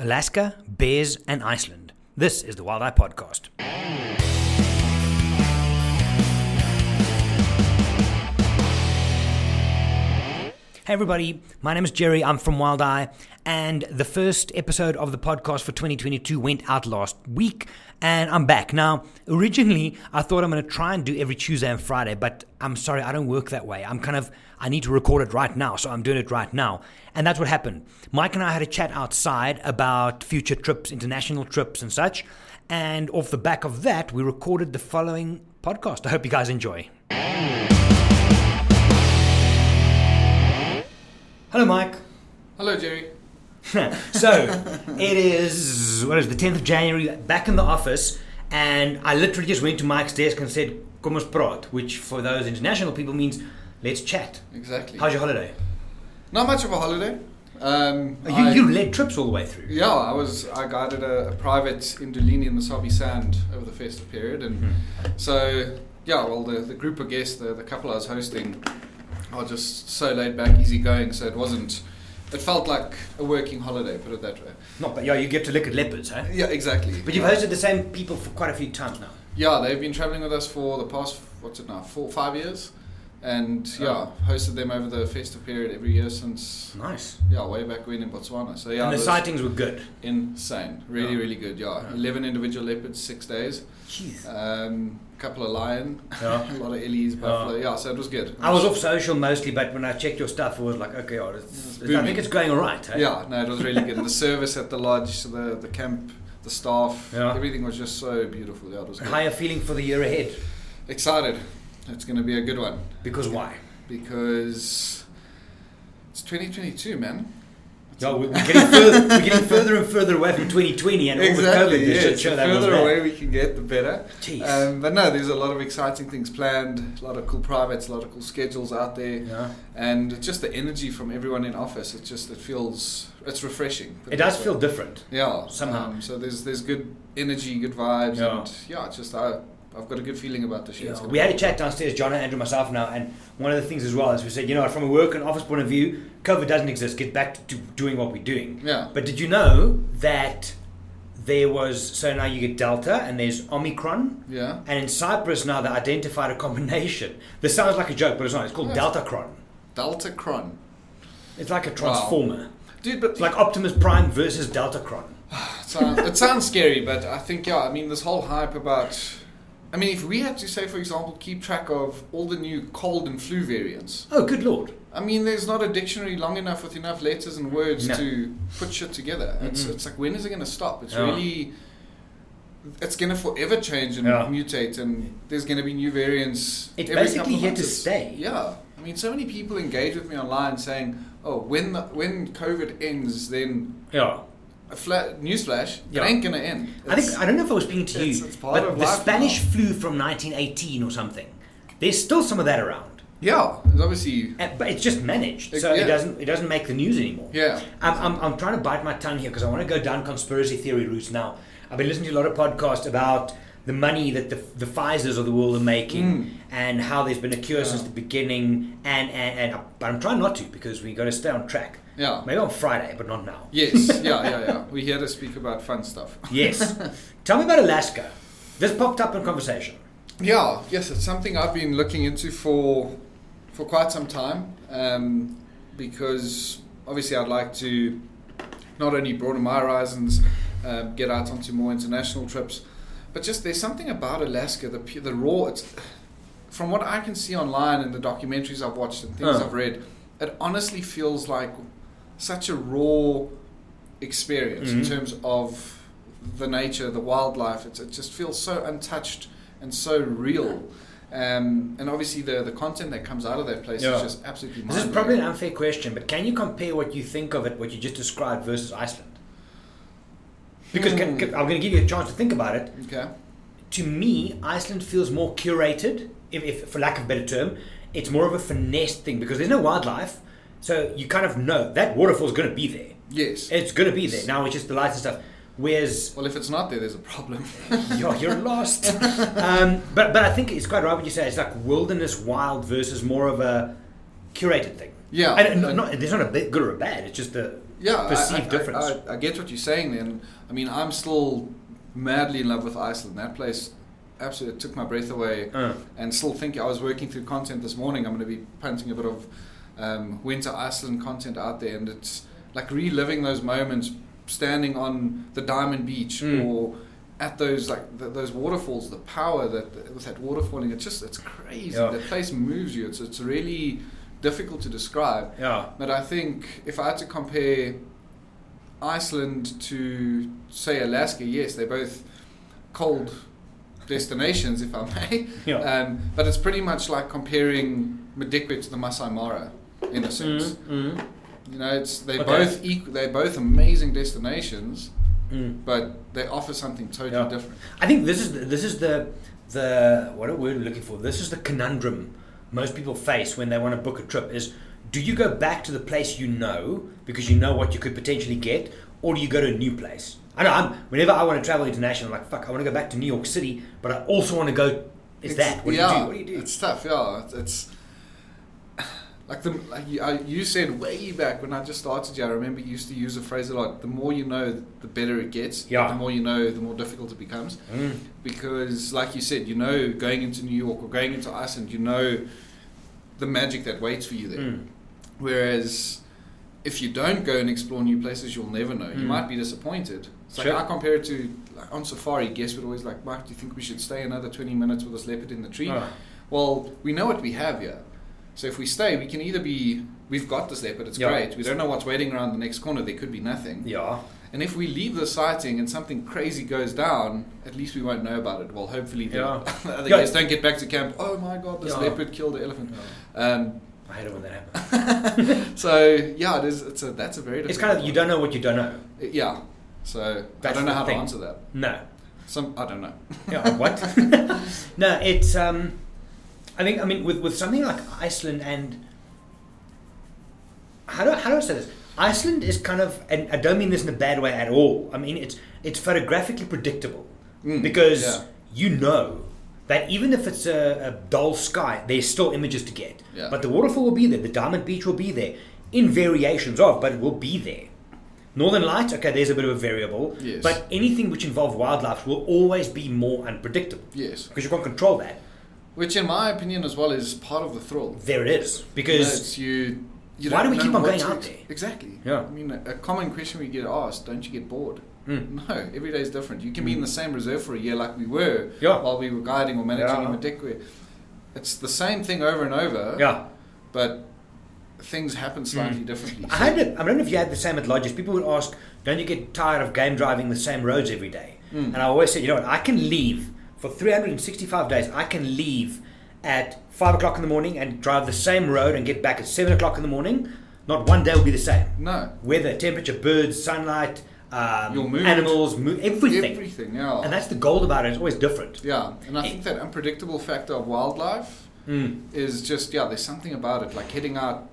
Alaska, bears, and Iceland. This is the Wild Eye Podcast. Everybody, my name is Gerry. I'm from Wild Eye, and the first episode of the podcast for 2022 went out last week, and I'm back. Now, originally, I thought I'm going to try and do every Tuesday and Friday, but I'm sorry, I don't work that way. I'm kind of, I need to record it right now, so I'm doing it right now. And that's what happened. Mike and I had a chat outside about future trips, international trips, and such, and off the back of that, we recorded the following podcast. I hope you guys enjoy. Hello, Mike. Hello, Gerry. so it is what is the 10th of January back in the office and I literally just went to Mike's desk and said kom ons praat which for those international people means let's chat Exactly. how's your holiday Not much of a holiday. Um, you, I- you led trips all the way through Yeah, I was. I guided a, a private in Dulini in the Sabi Sand over the festive period, and Hmm. so yeah. Well, the, the group of guests, the, the couple I was hosting, are just so laid back, easygoing. So it wasn't. It felt like a working holiday. Put it that way. not but yeah you get to look at leopards huh Yeah, exactly. but you've hosted the same people for quite a few times now Yeah, they've been traveling with us for the past what's it now, four, five years, and yeah, hosted them over the festive period every year since nice yeah, way back when in Botswana. So yeah, and the sightings were good insane, really, Yeah. really good. Yeah, Yeah. eleven individual leopards, six days, Jeez. um, couple of lion, Yeah. a lot of ellies, buffalo. Yeah, so it was good. I was off social mostly but when I checked your stuff it was like okay oh, it's, It's I think it's going alright huh? Yeah, no, it was really good. And the service at the lodge, the the camp, the staff, Yeah. everything was just so beautiful. Yeah, it was good. you feeling for the year ahead excited. It's going to be a good one. because why because it's 2022, man. Yeah, we're we're getting further, we're getting further and further away from 2020, and all the. COVID shit the show further away we can get, the better. Jeez. Um, but no, there's a lot of exciting things planned. A lot of cool privates, a lot of cool schedules out there, yeah. and just the energy from everyone in office. It just it feels it's refreshing. It does that feel different. yeah somehow. Um, so there's there's good energy, good vibes, Yeah. and yeah, it's just I I've got a good feeling about this year. Gonna We had a chat downstairs, John and Andrew, myself now, and one of the things as well is we said, you know, from a work and office point of view, COVID doesn't exist. Get back to doing what we're doing. Yeah. But did you know that there was so now you get Delta and there's Omicron, Yeah. and in Cyprus now they identified a combination. This sounds like a joke, but it's not. It's called Yes. Deltacron. Delta Cron. It's like a transformer. Dude, but It's like Optimus Prime versus Deltacron. It sounds, it sounds scary, but I think yeah. I mean, this whole hype about. I mean, if we had to say, for example, keep track of all the new cold and flu variants. Oh, good lord. I mean, there's not a dictionary long enough with enough letters and words No. to put shit together. It's, Mm-mm. it's like when is it going to stop? It's Yeah. really. It's going to forever change and Yeah. mutate, and there's going to be new variants. It's every basically here to stay. Yeah, I mean, so many people engage with me online saying, "Oh, when the, when COVID ends, then Yeah. A fla- newsflash, Yeah. it ain't gonna end. I think I don't know if I was speaking to you, it's- it's part but the Spanish now. flu from 1918 or something. There's still some of that around, yeah, it's obviously Uh, but it's just managed, It- so yeah. it doesn't it doesn't make the news anymore. yeah. I'm, I'm, I'm trying to bite my tongue here because I want to go down conspiracy theory routes now. I've been listening to a lot of podcasts about the money that the, the Pfizers of the world are making Mm. and how there's been a cure since the beginning. And, and, and but I'm trying not to because we got to stay on track. Yeah. Maybe on Friday, but not now. Yes. Yeah. Yeah. Yeah. We're here to speak about fun stuff. Yes. Tell me about Alaska. This popped up in conversation. Yeah. Yes, it's something I've been looking into for for quite some time, um, because obviously I'd like to not only broaden my horizons, uh, get out onto more international trips, but just there's something about Alaska, the the raw. It's from what I can see online and the documentaries I've watched and things Uh. I've read, it honestly feels like such a raw experience in Mhm. terms of the nature, the wildlife. It's, it just feels so untouched and so real. Um, and obviously, the, the content that comes out of that place Yeah. is just absolutely This is probably an unfair question, but can you compare what you think of it, what you just described, versus Iceland? Because can, Hmm. can- I'm going to give you a chance to think about it. Okay. To me, Iceland feels more curated, if, if for lack of a better term. It's more of a finesse thing because there's no wildlife, so you kind of know that waterfall's going to be there. Yes. It's going to be there. Now it's just the lights and stuff. Whereas Well, if it's not there, there's a problem. you're, you're lost. um, but but I think it's quite right what you say. It's like wilderness wild versus more of a curated thing. Yeah, and, and and- not, there's not a bit good or a bad. It's just the yeah, I- perceived I, I, difference. I, I get what you're saying. Then, I mean, I'm still madly in love with Iceland. That place absolutely took my breath away. Uh, and still think I was working through content this morning. I'm going to be punting a bit of um, winter Iceland content out there, and it's like reliving those moments, standing on the Diamond Beach Mm. or at those like th those waterfalls. The power that with that waterfalling, it's just it's crazy. Yeah. That place moves you. It's it's really difficult to describe. yeah. But I think if I had to compare Iceland to say Alaska, yes, they're both cold destinations, if I may. Yeah. Um, but it's pretty much like comparing Madikwe to the Masai Mara, in a sense. Mm, mm, You know, it's they're Okay. both equal, they're both amazing destinations, mm. but they offer something totally Yeah. different. I think this is the, this is the the what a word we're looking for. This is the conundrum most people face when they want to book a trip. Is do you go back to the place you know because you know what you could potentially get, or do you go to a new place? I know. I'm whenever I want to travel international, I'm like fuck. I want to go back to New York City, but I also want to go. Is It's- that what yeah, do you do? What do you do? It's tough, yeah. It's, it's like the like you, I, you said way back when I just started. Yeah, I remember you used to use the phrase a lot. The more you know, the better it gets. Yeah. The more you know, the more difficult it becomes. Mm. Because, like you said, you know, going into New York or going into Iceland, you know the magic that waits for you there. Mm. Whereas if you don't go and explore new places, you'll never know. You Mm. might be disappointed. It's like I compare it to like on safari. Guests would always like, Mike, do you think we should stay another twenty minutes with this leopard in the tree? Ah. Well, we know what we have here. So if we stay, we can either be we've got this leopard, it's Yeah. great. We don't know what's waiting around the next corner. There could be nothing. Yeah. And if we leave the sighting and something crazy goes down, at least we won't know about it. Well, hopefully the Yeah. other Yeah. guests don't get back to camp. Oh my god, this Yeah. leopard killed the elephant. Um, I hate it when that happens. so yeah, it is. It's a that's a very. It's kind of you don't know what you don't know. Yeah. So I don't know how thing. to answer that. No. Some I don't know. Yeah, what? no, it's. Um, I think. I mean, with with something like Iceland and how do how do I say this? Iceland is kind of, and I don't mean this in a bad way at all. I mean it's it's photographically predictable Mm, because yeah. you know that even if it's a, a dull sky, there's still images to get. Yeah. But the waterfall will be there, the diamond beach will be there, in variations of, but it will be there. Northern Lights, okay, there's a bit of a variable, Yes. but anything which involves wildlife will always be more unpredictable Yes. because you can't control that. Which, in my opinion, as well, is part of the thrill. There it is. You know, Because you. you Why do we keep on going out there? Exactly. Yeah. I mean, a, a common question we get asked: Don't you get bored? Mm. No, every day is different. You can be in the same reserve for a year, like we were Yeah. while we were guiding or managing Yeah. in Madikwe. It's the same thing over and over. yeah, But things happen slightly Mm. differently. I had it. I don't know if you had the same at lodges. People would ask, "Don't you get tired of game driving the same roads every day?" Mm. And I always said, "You know what? I can leave for 365 days. I can leave at five o'clock in the morning and drive the same road and get back at seven o'clock in the morning. Not one day will be the same. no. Weather, temperature, birds, sunlight, um, Your mood. animals, mood, everything. Everything, yeah. And that's the gold about it. It's always different. yeah, and I think that unpredictable factor of wildlife Mm. is just yeah. There's something about it, like heading out,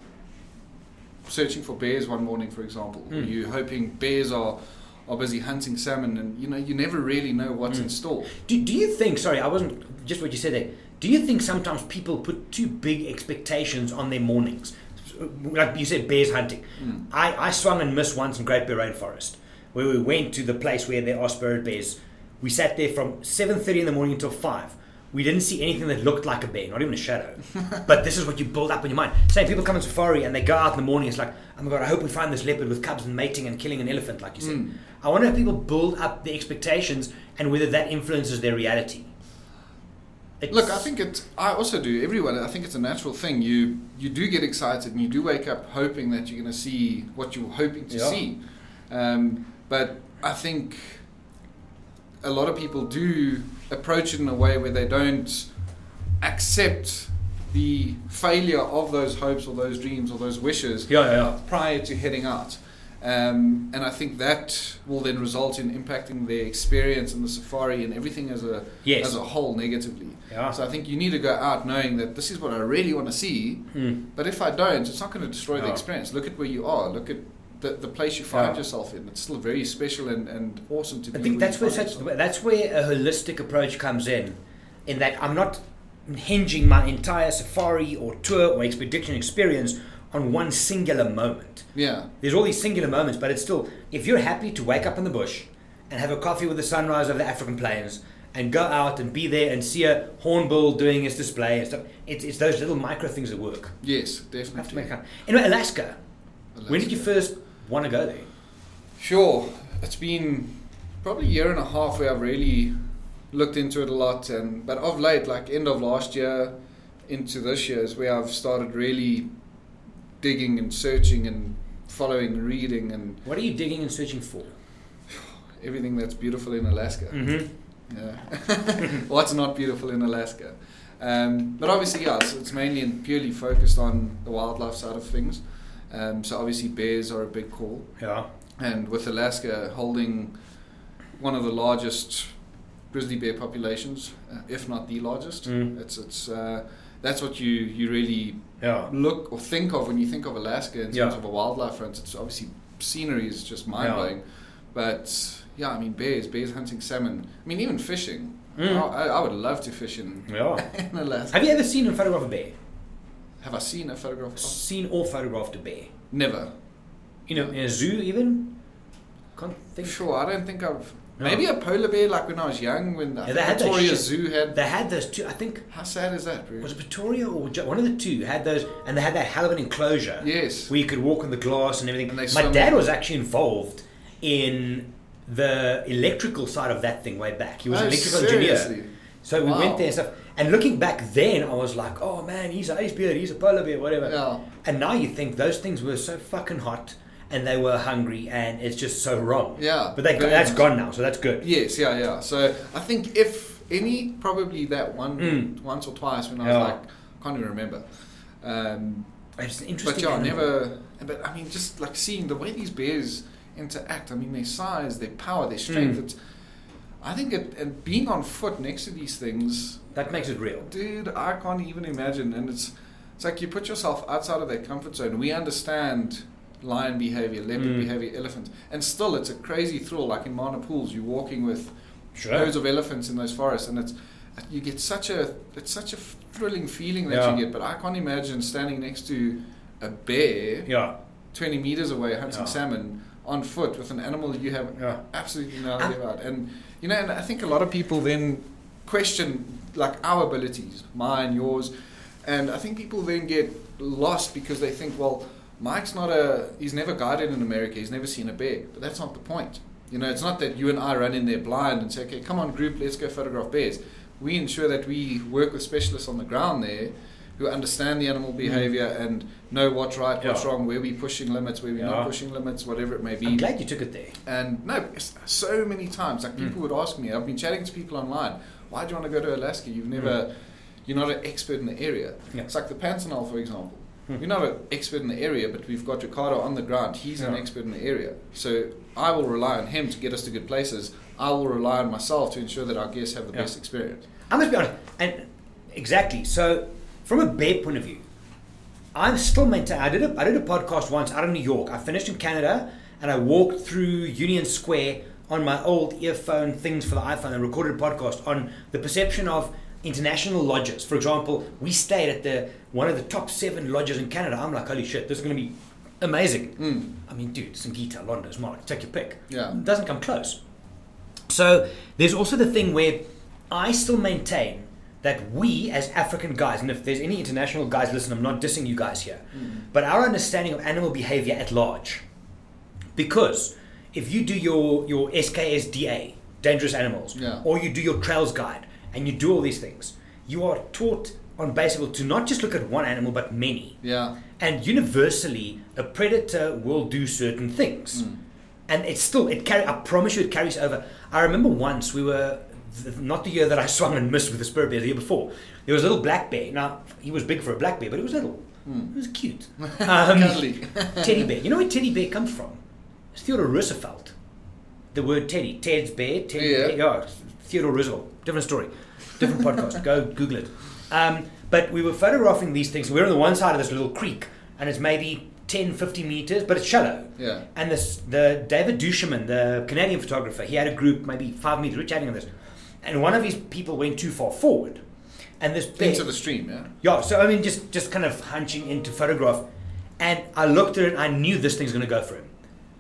searching for bears one morning, for example. Mm. you hoping bears are are busy hunting salmon, and you know you never really know what's in Mm. store. Do, do you think, sorry, I wasn't, just what you said there, do you think sometimes people put too big expectations on their mornings? Like you said, bears hunting. Mm. I, I swung and missed once in Great Bear Rainforest, where we went to the place where there are spirit bears. We sat there from 7.30 in the morning until 5. We didn't see anything that looked like a bear, not even a shadow. but this is what you build up in your mind. Same people come on safari and they go out in the morning, it's like, oh my god, I hope we find this leopard with cubs and mating and killing an elephant, like you said. Mm. I wonder if people build up the expectations and whether that influences their reality. It's- Look, I think it. I also do. Everyone. I think it's a natural thing. You you do get excited and you do wake up hoping that you're going to see what you're hoping to Yeah. see. Um, but I think a lot of people do approach it in a way where they don't accept the failure of those hopes or those dreams or those wishes Yeah, yeah, prior to heading out. Um, and I think that will then result in impacting their experience in the safari and everything as a Yes. as a whole negatively. Yeah. So I think you need to go out knowing that this is what I really want to see. Hmm. But if I don't, it's not going to destroy the experience. Look at where you are. Look at the, the place you find Yeah. yourself in. It's still very special and, and awesome to be. I think that's where such, yourself. that's where a holistic approach comes in, in that I'm not hinging my entire safari or tour or expedition experience on one singular moment. Yeah. There's all these singular moments, but it's still, if you're happy to wake up in the bush and have a coffee with the sunrise over the African plains and go out and be there and see a hornbill doing his display and stuff, it's, it's those little micro things that work. Yes, You have to definitely. make count. Anyway, Alaska, when did you first want to go there? Sure. It's been probably a year and a half where I've really looked into it a lot, and but of late, like end of last year into this year, is where I've started really digging and searching and following, and reading, and What are you digging and searching for? everything that's beautiful in Alaska. Mm-hmm. Yeah. What's not beautiful in Alaska? Um, but obviously, yeah, so it's mainly and purely focused on the wildlife side of things. Um, so obviously, bears are a big call. Yeah. and with Alaska holding one of the largest grizzly bear populations, uh, if not the largest, Mm. it's it's uh, that's what you you really Yeah. look or think of when you think of Alaska in terms Yeah. of a wildlife front. It's obviously scenery is just mind blowing, but yeah, I mean bears, bears hunting salmon. I mean even fishing. Mm. I, I would love to fish in, Yeah. in Alaska. Have you ever seen and photographed a bear? Have I seen a photograph? of- Seen or photographed a bear? Never. You know, in a zoo even? Can't think. Sure, I don't think I've. No. Maybe a polar bear, like when I was young, when I Yeah, they had that Victoria shit. Zoo had. They had those two. I think How sad is that, bro? was it Victoria or one of the two had those, and they had that hell of an enclosure Yes. where you could walk on the glass and everything. And My dad was actually involved in the electrical side of that thing way back. He was an Oh, electrical seriously? engineer. So we Wow. went there and stuff. And looking back then, I was like, oh man, he's an ice bear, he's a polar bear, whatever. Yeah. And now you think those things were so fucking hot and they were hungry and it's just so wrong. Yeah, But they, that's gone now, so that's good. Yes, yeah, yeah. So I think if any, probably that one Mm. once or twice when I was Yeah. like, I can't even remember. Um, It's an but yeah, animal. never. But I mean, just like seeing the way these bears interact. I mean, their size, their power, their strength. Mm. It's. I think it, and being on foot next to these things, That makes it real. dude, I can't even imagine. And it's, it's like you put yourself outside of that comfort zone. We understand lion behavior, leopard Mm. behavior, elephant, and still it's a crazy thrill. Like in Mana Pools, you're walking with Sure. loads of elephants in those forests, and it's you get such a it's such a thrilling feeling that Yeah. you get. But I can't imagine standing next to a bear Yeah. 20 meters away hunting Yeah. salmon on foot with an animal that you have Yeah. absolutely no idea about. And you know, and I think a lot of people then question like our abilities, mine, yours, and I think people then get lost because they think, well, Mike's not a he's never guided in America, he's never seen a bear, but that's not the point. You know, it's not that you and I run in there blind and say, okay, come on, group, let's go photograph bears. We ensure that we work with specialists on the ground there who understand the animal behavior and know what's right, what's Mm. Yeah. wrong, where we're pushing limits, where we're Yeah. not pushing limits, whatever it may be. I'm glad you took it there. And no, so many times, like people Mm. would ask me, I've been chatting to people online, why do you want to go to Alaska? You've never, you're not an expert in the area. Yeah. It's like the Pantanal, for example. Hmm. We're not an expert in the area, but we've got Ricardo on the ground. He's an expert in the area. So I will rely on him to get us to good places. I will rely on myself to ensure that our guests have the best experience. I must be honest, and exactly. So, from a bear point of view, I'm still maintain. I did a I did a podcast once out of New York. I finished in Canada, and I walked through Union Square on my old earphone things for the iPhone and recorded a podcast on the perception of international lodges. For example, we stayed at the one of the top seven lodges in Canada. I'm like, holy shit, this is going to be amazing. Mm. I mean, dude, Singita, Londo's, Mark, take your pick. Yeah. It doesn't come close. So there's also the thing where I still maintain that we as African guys, and if there's any international guys listen, I'm not dissing you guys here, but our understanding of animal behavior at large, because if you do your, your SKSDA, dangerous animals, Yeah. or you do your trails guide, and you do all these things, you are taught on basically to not just look at one animal but many. Yeah. And universally, a predator will do certain things. Mm. And it's still, it carry, I promise you, it carries over. I remember once we were, not the year that I swung and missed with the spirit bear, the year before, there was a little black bear. Now, he was big for a black bear, but he was little. Mm. He was cute. Um, teddy bear. You know where teddy bear comes from? It's Theodore Roosevelt. The word teddy. Ted's bear. Teddy Yeah. bear. Yeah, Theodore Roosevelt. Different story. Different podcast. Go Google it. Um, but we were photographing these things. We were on the one side of this little creek, and it's maybe 10, 50 meters, but it's shallow. Yeah. And this, the David Duchemin, the Canadian photographer, he had a group, maybe five meters, we're chatting on this. And one of his people went too far forward. And this Into the stream, yeah? yeah, so I mean, just just kind of hunching into photograph, And I looked at it and I knew this thing's going to go for him.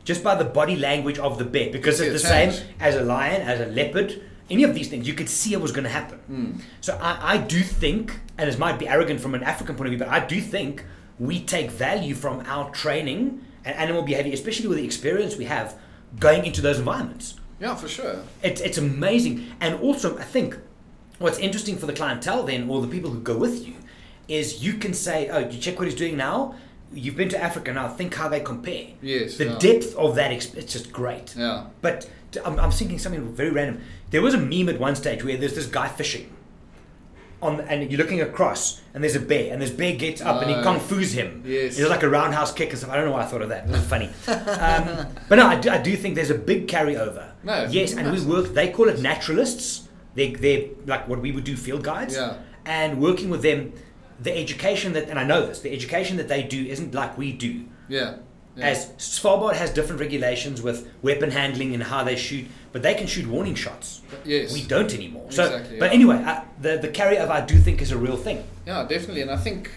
Just by the body language of the bear. Because You it's the see same as a lion, as a leopard, any of these things, you could see it was going to happen. Hmm. So I, I do think, and this might be arrogant from an African point of view, but I do think we take value from our training and animal behavior, especially with the experience we have going into those environments. Yeah, for sure. It's, it's amazing. And also, I think what's interesting for the clientele then, or the people who go with you, is you can say, oh, you check what he's doing now. You've been to Africa now. Think how they compare. Yes, The yeah. depth of that, exp- it's just great. Yeah. But I'm, I'm thinking something very random. There was a meme at one stage where there's this guy fishing. On, and you're looking across, and there's a bear, and this bear gets up and he Oh. kung fu's him. Yes. It's like a roundhouse kick and stuff. I don't know why I thought of that. It was funny. Um, but no, I do, I do think there's a big carryover. No, Yes, and we work. They call it naturalists. They they're like what we would do field guides. Yeah. And working with them, the education that and I know this, the education that they do isn't like we do. Yeah. Yeah. As Svalbard has different regulations with weapon handling and how they shoot, but they can shoot warning shots. yes. We don't anymore. So, Exactly, but yeah. anyway, uh, the the of I do think is a real thing. Yeah, definitely. And I think,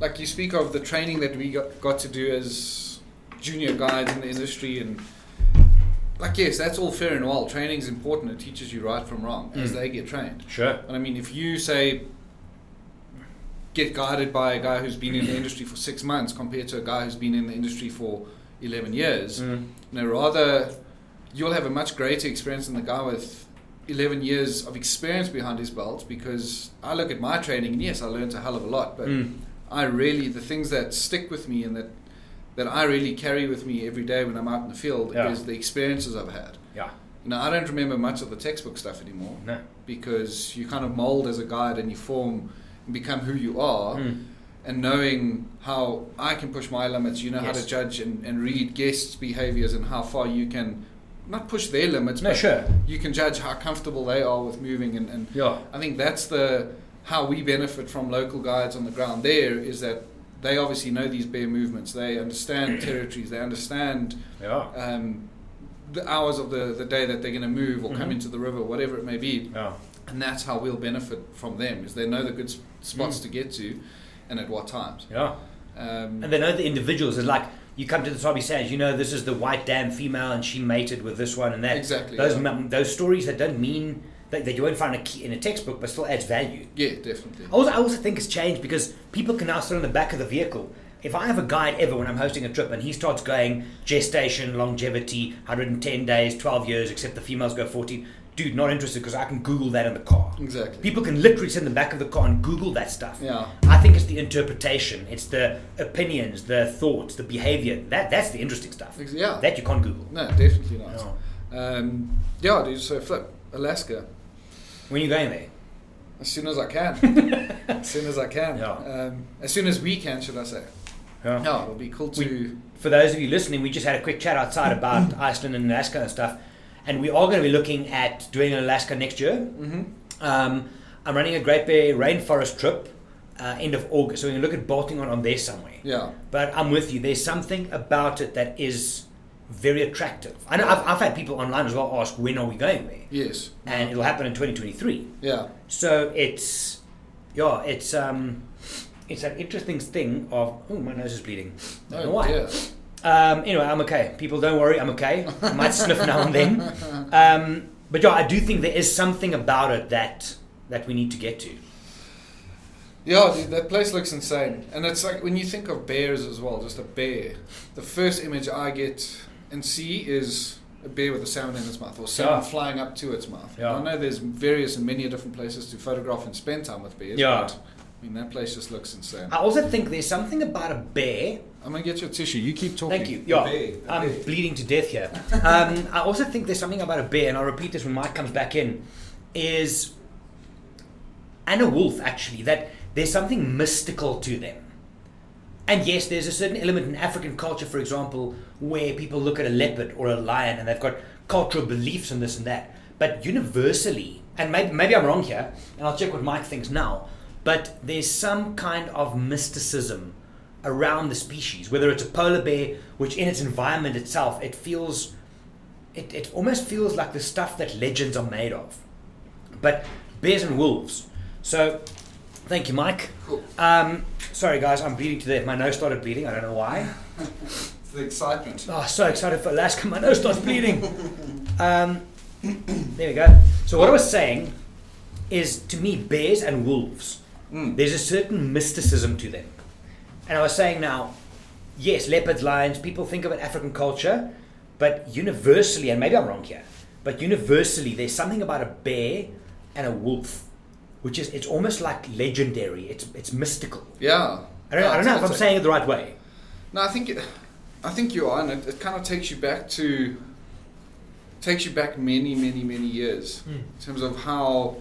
like you speak of the training that we got, got to do as junior guides in the industry, and like, yes, that's all fair and well. Training is important. It teaches you right from wrong as Mm. they get trained. Sure. But I mean, if you say get guided by a guy who's been in the industry for six months compared to a guy who's been in the industry for 11 years, Mm. you know, rather you'll have a much greater experience than the guy with 11 years of experience behind his belt because I look at my training and yes, I learned a hell of a lot, but Mm. I really, the things that stick with me and that, that I really carry with me every day when I'm out in the field Yeah. is the experiences I've had. Yeah. You know, I don't remember much of the textbook stuff anymore No. because you kind of mold as a guide and you form become who you are. Mm. And knowing how I can push my limits, you know how to judge and, and read guests' behaviors and how far you can not push their limits, No, but sure. you can judge how comfortable they are with moving. And, and Yeah. I think that's the how we benefit from local guides on the ground. There is that they obviously know these bear movements. They understand territories. They understand Yeah. um, the hours of the, the day that they're going to move or come Mhm. into the river, whatever it may be Yeah. And that's how we'll benefit from them is they know the good spots Mm. to get to and at what times Yeah. um, And they know the individuals. It's like you come to the Sabi Sands, you know this is the white dam female and she mated with this one and that. Exactly, Those yeah. mem- those stories that don't mean that, that you won't find a key in a textbook, but still adds value. yeah definitely I also, I also think it's changed because people can now sit on the back of the vehicle. If I have a guide ever when I'm hosting a trip and he starts going gestation, longevity, 110 days, 12 years, except the females go 14, dude, not interested because I can Google that in the car. exactly People can literally sit in the back of the car and Google that stuff. yeah I think it's the interpretation, it's the opinions, the thoughts, the behavior. That that's the interesting stuff. Ex- yeah That you can't Google. no definitely not No. um, yeah dude so flip Alaska When you're going there. as soon as I can as soon as I can Yeah. um, as soon as we can should I say Yeah. yeah it'll be cool to We- For those of you listening, we just had a quick chat outside about Iceland and Alaska and stuff, and we are going to be looking at doing Alaska next year. hmm Um, I'm running a Great Bear Rainforest trip uh, end of August, so we're going to look at bolting on on there somewhere. yeah But I'm with you. There's something about it that is very attractive. I know I've, I've had people online as well ask when are we going there, yes and it'll happen in 2023. yeah So it's yeah, it's um, it's an interesting thing of oh my nose is bleeding. Oh why. dear Um, anyway, I'm okay. People, don't worry, I'm okay. I might sniff now and then. Um, but yeah, I do think there is something about it that that we need to get to. Yeah, dude, that place looks insane. And it's like when you think of bears as well, just a bear, the first image I get and see is a bear with a salmon in its mouth or salmon Yeah. flying up to its mouth. Yeah. I know there's various and many different places to photograph and spend time with bears, Yeah. but I mean, that place just looks insane. I also think there's something about a bear. I'm going to get your tissue. You keep talking. Thank you. A Yeah, bear, I'm bear. bleeding to death here. Um, I also think there's something about a bear, and I'll repeat this when Mike comes back in, is and a wolf actually that there's something mystical to them. And yes, there's a certain element in African culture, for example, where people look at a leopard or a lion and they've got cultural beliefs and this and that. But universally, and maybe, maybe I'm wrong here, and I'll check what Mike thinks now, but there's some kind of mysticism around the species, whether it's a polar bear, which in its environment itself, it feels, it, it almost feels like the stuff that legends are made of. But bears and wolves. So, thank you, Mike. Cool. Um, sorry, guys, I'm bleeding to death. My nose started bleeding. I don't know why. It's the excitement. Oh, so excited for Alaska. My nose starts bleeding. Um, there we go. So what I was saying is, to me, bears and wolves, Mm. there's a certain mysticism to them. And I was saying now, yes, leopards, lions, people think of it African culture, but universally, and maybe I'm wrong here, but universally, there's something about a bear and a wolf, which is it's almost like legendary. It's it's mystical. Yeah. I don't, Yeah, I don't know if I'm saying it the right way. No, I think I think you are, and it, it kind of takes you back to takes you back many, many, many years Hmm. in terms of how,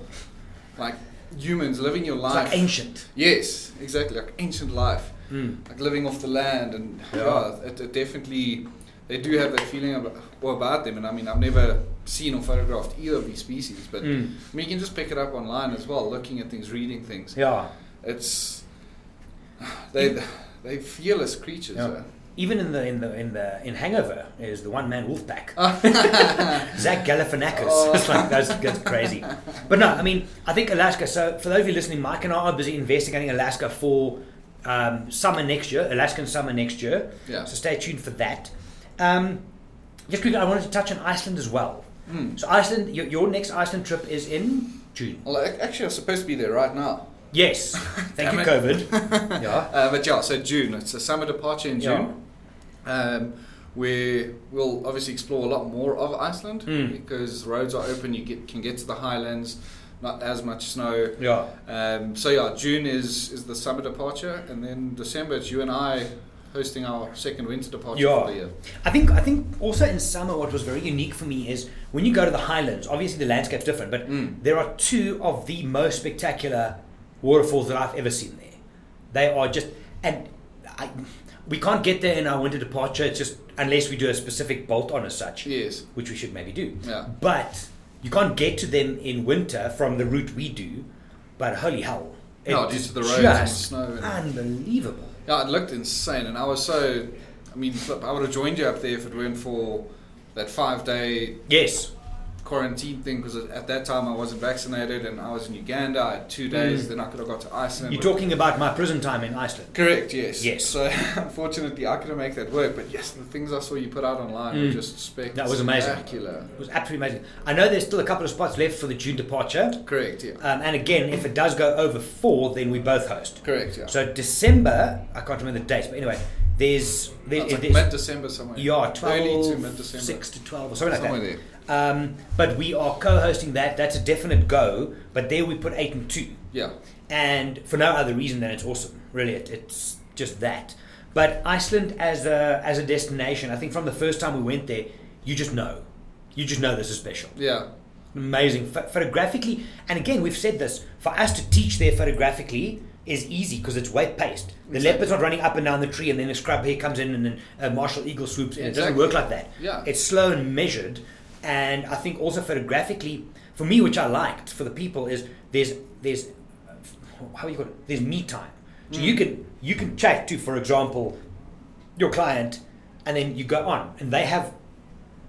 like humans living your It's life. like ancient. yes, exactly, like ancient life, Mm. like living off the land, and Yeah. yeah, it, it definitely they do have that feeling about, well, about them. And I mean, I've never seen or photographed either of these species, but Mm. I mean, you can just pick it up online as well, looking at things, reading things. Yeah. It's they they fearless creatures. Yeah. Even in the in the in the in Hangover is the one man wolf pack. uh. Zach Galifianakis. Oh. it's like that's, that's crazy. But no, I mean, I think Alaska. So for those of you listening, Mike and I are busy investigating Alaska for um, summer next year, Alaskan summer next year. Yeah. So stay tuned for that. Um, just quickly, I wanted to touch on Iceland as well. Mm. So Iceland, your, your next Iceland trip is in June. Well, actually, I'm supposed to be there right now. Yes. Thank you, COVID. yeah. Uh, but yeah, so June. It's a summer departure in Yeah. June. Um, where we'll obviously explore a lot more of Iceland Mm. because roads are open. You get can get to the highlands, not as much snow. Yeah. Um, so yeah, June is is the summer departure, and then December it's you and I hosting our second winter departure Yeah. for the year. I think I think also in summer what was very unique for me is when you go to the highlands, obviously the landscape's different, but Mm. there are two of the most spectacular waterfalls that I've ever seen there. They are just and I, we can't get there in our winter departure it's just unless we do a specific bolt on as such, Yes. which we should maybe do. Yeah. But you can't get to them in winter from the route we do. But holy hell. No, due to the roads and the snow and- unbelievable. Yeah, it looked insane, and I was so. I mean, flip, I would have joined you up there if it weren't for that five day Yes. Quarantine thing because at that time I wasn't vaccinated and I was in Uganda. I had two days, Mm. then I could have got to Iceland. You're talking about my prison time in Iceland. Correct, yes. Yes. So unfortunately, I couldn't make that work. But yes, the things I saw you put out online Mm. were just spectacular. That was amazing. It was absolutely amazing. I know there's still a couple of spots left for the June departure. Correct, yeah. Um, and again, if it does go over four, then we both host. Correct, yeah. So December, I can't remember the dates, but anyway, there's, there, It's like there's mid December somewhere. yeah, 12, Early to mid December. 6 to 12 or something like somewhere that. there. Um, but we are co-hosting that. That's a definite go. But there we put 8 and 2. Yeah. and for no other reason than it's awesome. Really, it, it's just that. But Iceland as a as a destination, I think from the first time we went there, you just know, you just know this is special, Yeah. amazing Ph- photographically. And again, we've said this for us to teach there photographically is easy because it's weight paced. The Exactly. leopard's not running up and down the tree, and then a scrub hare comes in, and then a martial eagle swoops in. It doesn't work like that. Yeah. It's slow and measured, and I think also photographically, for me, which I liked for the people is there's there's how you call it? There's me time. So you Mm. can you can chat to, for example, your client, and then you go on, and they have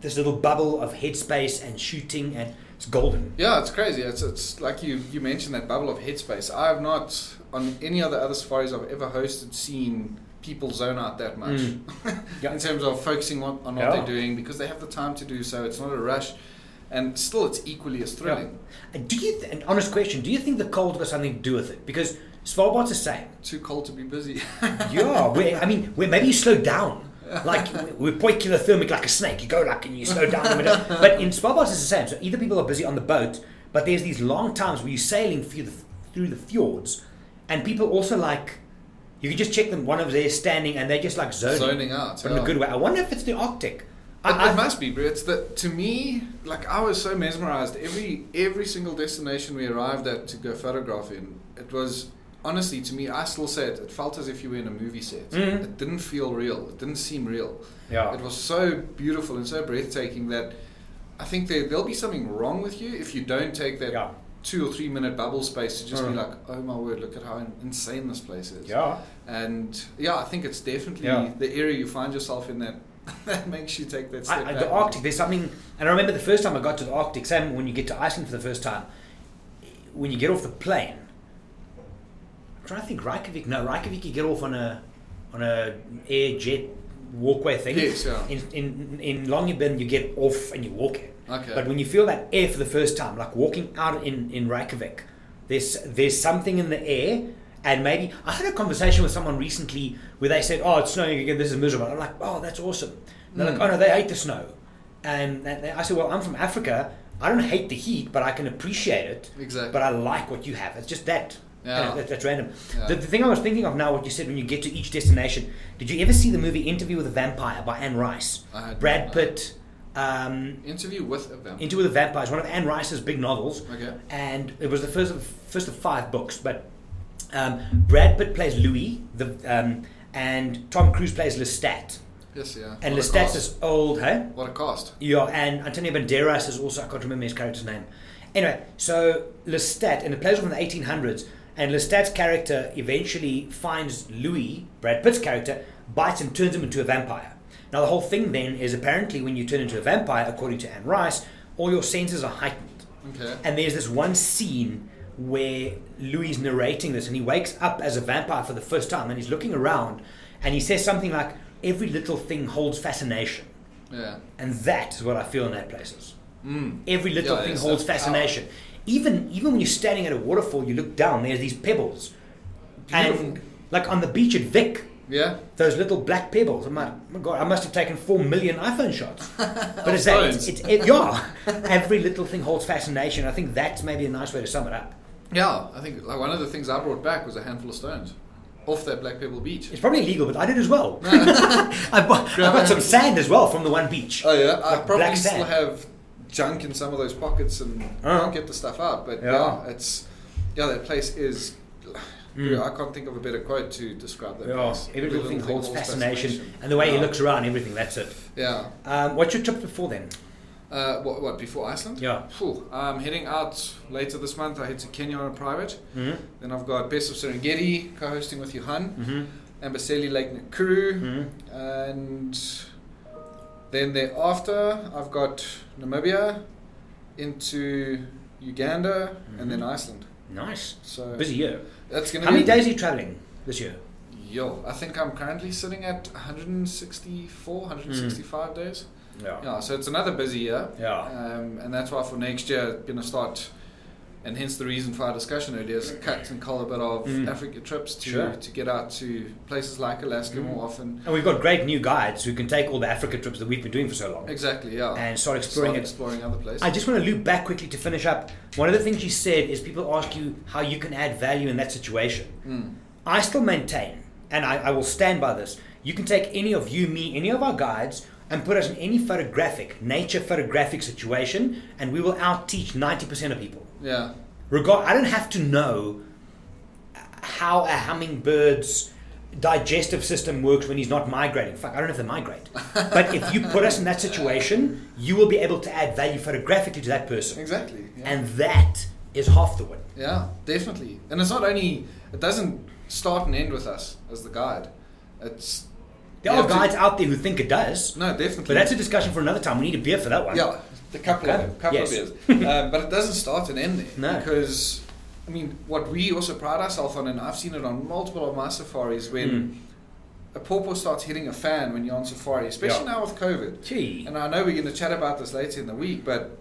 this little bubble of headspace and shooting, and it's golden. Yeah, it's crazy. It's, it's like you, you mentioned that bubble of headspace. I have not, on any other other safaris I've ever hosted, seen people zone out that much Mm. Yeah. in terms of focusing on, on what Yeah. they're doing because they have the time to do so. It's not a rush. And still, it's equally as thrilling. And do you? Th- an honest question: Do you think the cold got something to do with it? Because Svalbard's the same. Too cold to be busy. Yeah, I mean, maybe you slow down. Like we're poikilothermic like a snake. You go like and you slow down. But in Svalbard it's the same. So either people are busy on the boat, but there's these long times where you're sailing through the through the fjords, and people also like you can just check them. One of them standing, and they're just like zoning, Zoning out. but in yeah. a good way. I wonder if it's the Arctic. It, I, it must be, bro. It's that to me, like I was so mesmerized. Every every single destination we arrived at to go photograph in, it was honestly to me. I still say it. It felt as if you were in a movie set. Mhm. It didn't feel real. It didn't seem real. yeah. It was so beautiful and so breathtaking that I think there there'll be something wrong with you if you don't take that yeah. Two or three minute bubble space to just be Mm. like, oh my word, look at how insane this place is. Yeah. And yeah, I think it's definitely Yeah. the area you find yourself in that that makes you take that step I, the Arctic, there's something, and I remember the first time I got to the Arctic, same when you get to Iceland for the first time, when you get off the plane, I'm trying to think Reykjavik. No, Reykjavik you get off on a on a air jet walkway thing. Yes, yeah. In in in Longyearbyen you get off and you walk it. Okay. But when you feel that air for the first time, like walking out in in Reykjavik, there's there's something in the air. And maybe I had a conversation with someone recently where they said, "Oh, it's snowing again. This is miserable." I'm like, "Oh, that's awesome." And they're Mm. like, "Oh no, they hate the snow." And they- I said, "Well, I'm from Africa. I don't hate the heat, but I can appreciate it. Exactly. But I like what you have. It's just that. Yeah. Know, that- that's random. Yeah. The, the thing I was thinking of now, what you said when you get to each destination. Did you ever see the movie Interview with a Vampire by Anne Rice? Brad. Pitt. Um, Interview with a vampire. Interview with a Vampire is one of Anne Rice's big novels, Okay. and it was the first of first of five books. But um, Brad Pitt plays Louis, the um, and Tom Cruise plays Lestat. Yes, yeah. And What Lestat's this old, hey? What a cost. Yeah, and Antonio Banderas is also, I can't remember his character's name. Anyway, so Lestat, and it plays from the 1800s, and Lestat's character eventually finds Louis, Brad Pitt's character, bites and turns him into a vampire. Now, the whole thing then is apparently when you turn into a vampire, according to Anne Rice, all your senses are heightened. Okay. And there's this one scene where Louis is narrating this, and he wakes up as a vampire for the first time, and he's looking around, and he says something like, Every little thing holds fascination. Yeah. And that is what I feel in that places. Mm. Every little Yeah, thing holds fascination. Even even when you're standing at a waterfall, you look down. There's these pebbles, Beautiful. and like on the beach at Vík, Yeah. those little black pebbles. I'm like, oh my god, I must have taken four million iPhone shots. But it's that. It's, it's it, yeah. Every little thing holds fascination. I think that's maybe a nice way to sum it up. Yeah. I think like one of the things I brought back was a handful of stones off that Black Pebble beach. It's probably illegal, but I did as well. I bought, got some sand as well from the one beach. Oh yeah. I Like probably still sand. have junk in some of those pockets and Uh-huh. can't get the stuff out. But Yeah. yeah, it's yeah. That place is. Mm. I can't think of a better quote to describe that Yeah, place. every little thing holds fascination, and the way he looks around, everything. That's it. Yeah. Um, what's your trip before then? Uh, what, what before Iceland? Yeah. Phew, I'm heading out later this month. I head to Kenya on a private. Mm-hmm. Then I've got Best of Serengeti co-hosting with Johan, Mm-hmm. Amboseli Lake Nakuru, Mm-hmm. and then thereafter I've got Namibia into Uganda and then Mhm. Iceland. Nice. So Busy year. That's gonna How be many days are you traveling this year? Yo, I think I'm currently sitting at 164, 165 days. Yeah. Yeah, so it's another busy year. Yeah. Um, and that's why for next year, going to start, and hence the reason for our discussion earlier is cut and cull a bit of Mm. Africa trips to, Sure. to get out to places like Alaska Mm. more often. And we've got great new guides who can take all the Africa trips that we've been doing for so long Exactly, yeah. and start exploring Start exploring other places. I just want to loop back quickly to finish up. One of the things you said is people ask you how you can add value in that situation. Mm. I still maintain, and I, I will stand by this, you can take any of you, me, any of our guides, and put us in any photographic, nature photographic situation, and we will out teach 90% of people. Yeah, Regard, I don't have to know how a hummingbird's digestive system works when he's not migrating. Fuck, I don't have to migrate. but if you put us in that situation, you will be able to add value photographically to that person. exactly. Yeah. And that is half the win. yeah, definitely. And it's not only, it doesn't start and end with us as the guide. It's. There you are to- guides out there who think it does, No, definitely. but that's a discussion for another time. We need a beer for that one. Yeah, a couple Okay. of couple Yes. of beers, um, but it doesn't start and end there No. because I mean, what we also pride ourselves on, and I've seen it on multiple of my safaris, when Mm. a pawpaw starts hitting a fan when you're on safari, especially Yeah. now with COVID. Gee. And I know we're going to chat about this later in the week, but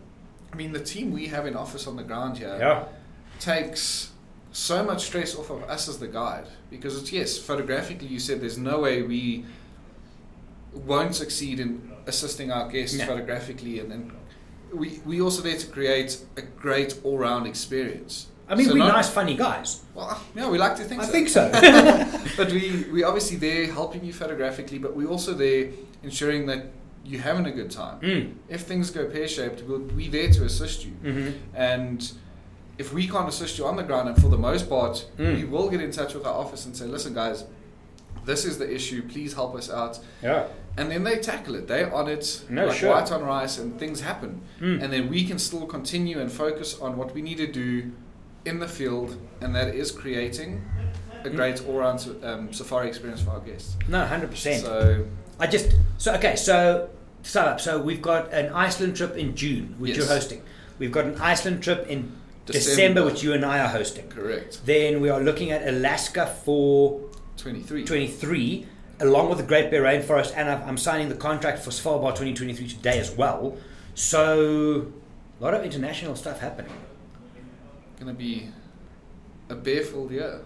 I mean, the team we have in office on the ground here Yeah. takes so much stress off of us as the guide because it's yes, photographically, you said there's no way we won't succeed in assisting our guests No. photographically, and, and we we also there to create a great all round experience. I mean, So we're not- nice, funny guys. Well, yeah, we like to think I so. think so. but we we obviously there helping you photographically, but we're also there ensuring that you're having a good time. mm. If things go pear shaped, we'll be there to assist you. hmm And if we can't assist you on the ground, and for the most part, Mm. we will get in touch with our office and say, listen, guys, this is the issue. Please help us out. Yeah. And then they tackle it. They're on it, No, like sure. white on rice, and things happen. Mm. And then we can still continue and focus on what we need to do in the field, and that is creating a Mm. great all-round um, safari experience for our guests. No, hundred percent. So I just so okay. So sum up. So we've got an Iceland trip in June, which Yes. you're hosting. We've got an Iceland trip in December, which you and I are hosting. Correct. Then we are looking at Alaska for 23. 23, along with the Great Bear Rainforest, and I'm signing the contract for Svalbard 2023 today as well. So, a lot of international stuff happening. Going to be a bearful year.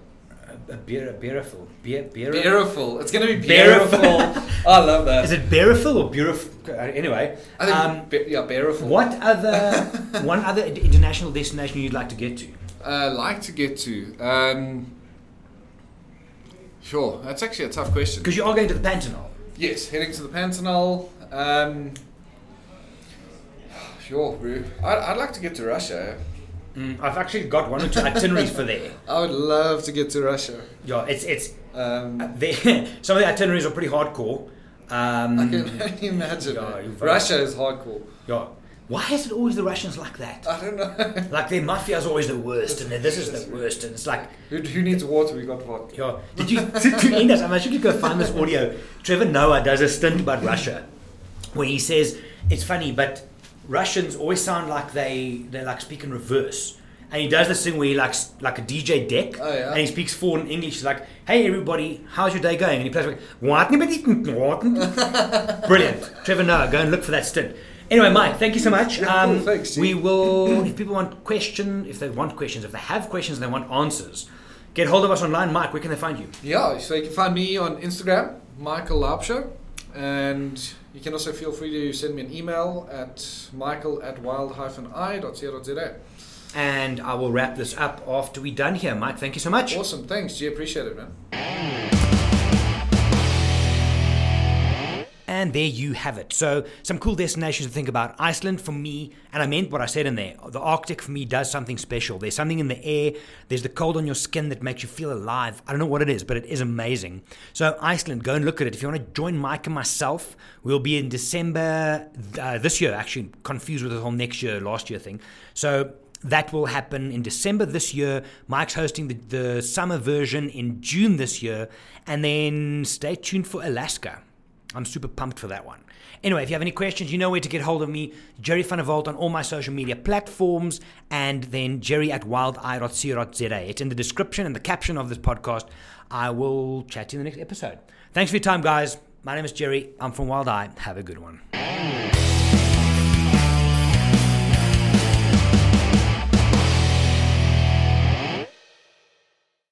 A, a beer, a beerful, beer, beer. Bearful. It's going to be beariful. I love that. Is it beerful or beautiful? Anyway, I think, um, be- yeah, beariful. what other one other international destination you'd like to get to? Uh, like to get to? Um, sure, that's actually a tough question. Because you are going to the Pantanal. Yes, heading to the Pantanal. Um, sure, bro. I'd, I'd like to get to Russia. Mm, I've actually got one or two itineraries for there. I would love to get to Russia. Yeah, it's it's Um, they, some of the itineraries are pretty hardcore. Um, I can only imagine. Yeah, man. you're very- Russia is hardcore. yeah. Why is it always the Russians like that? I don't know. Like their mafia is always the worst, and then this is the worst, and it's like, who, who needs water? We got vodka. yeah. Did you to, to end us? I'm actually going to go find this audio. Trevor Noah does a stint about Russia, where he says it's funny, but Russians always sound like they they like speak in reverse. And he does this thing where he likes like a DJ deck, Oh, yeah. and he speaks in English. He's like, "Hey everybody, how's your day going?" And he plays like, "What?" Brilliant, Trevor Noah. Go and look for that stint. Anyway, Mike, thank you so much. Yeah, cool, um, thanks, G. we will, if people want question, if they want questions, if they have questions and they want answers, get hold of us online. Mike, where can they find you? Yeah, so you can find me on Instagram, Michael Laubscher, and you can also feel free to send me an email at michael at wild-eye.co.za. And I will wrap this up after we're done here. Mike, thank you so much. Awesome, thanks, G. Appreciate it, man. And there you have it. So, some cool destinations to think about. Iceland for me, and I meant what I said in there. The Arctic for me does something special. There's something in the air, there's the cold on your skin that makes you feel alive. I don't know what it is, but it is amazing. So, Iceland, go and look at it. If you want to join Mike and myself, we'll be in December uh, this year, actually, confused with the whole next year, last year thing. So, that will happen in December this year. Mike's hosting the, the summer version in June this year. And then stay tuned for Alaska. I'm super pumped for that one. Anyway, if you have any questions, you know where to get hold of me. Gerry van der Walt on all my social media platforms, and then gerry at wildeye.co.za. It's in the description and the caption of this podcast. I will chat to you in the next episode. Thanks for your time, guys. My name is Gerry. I'm from Wild Eye. Have a good one.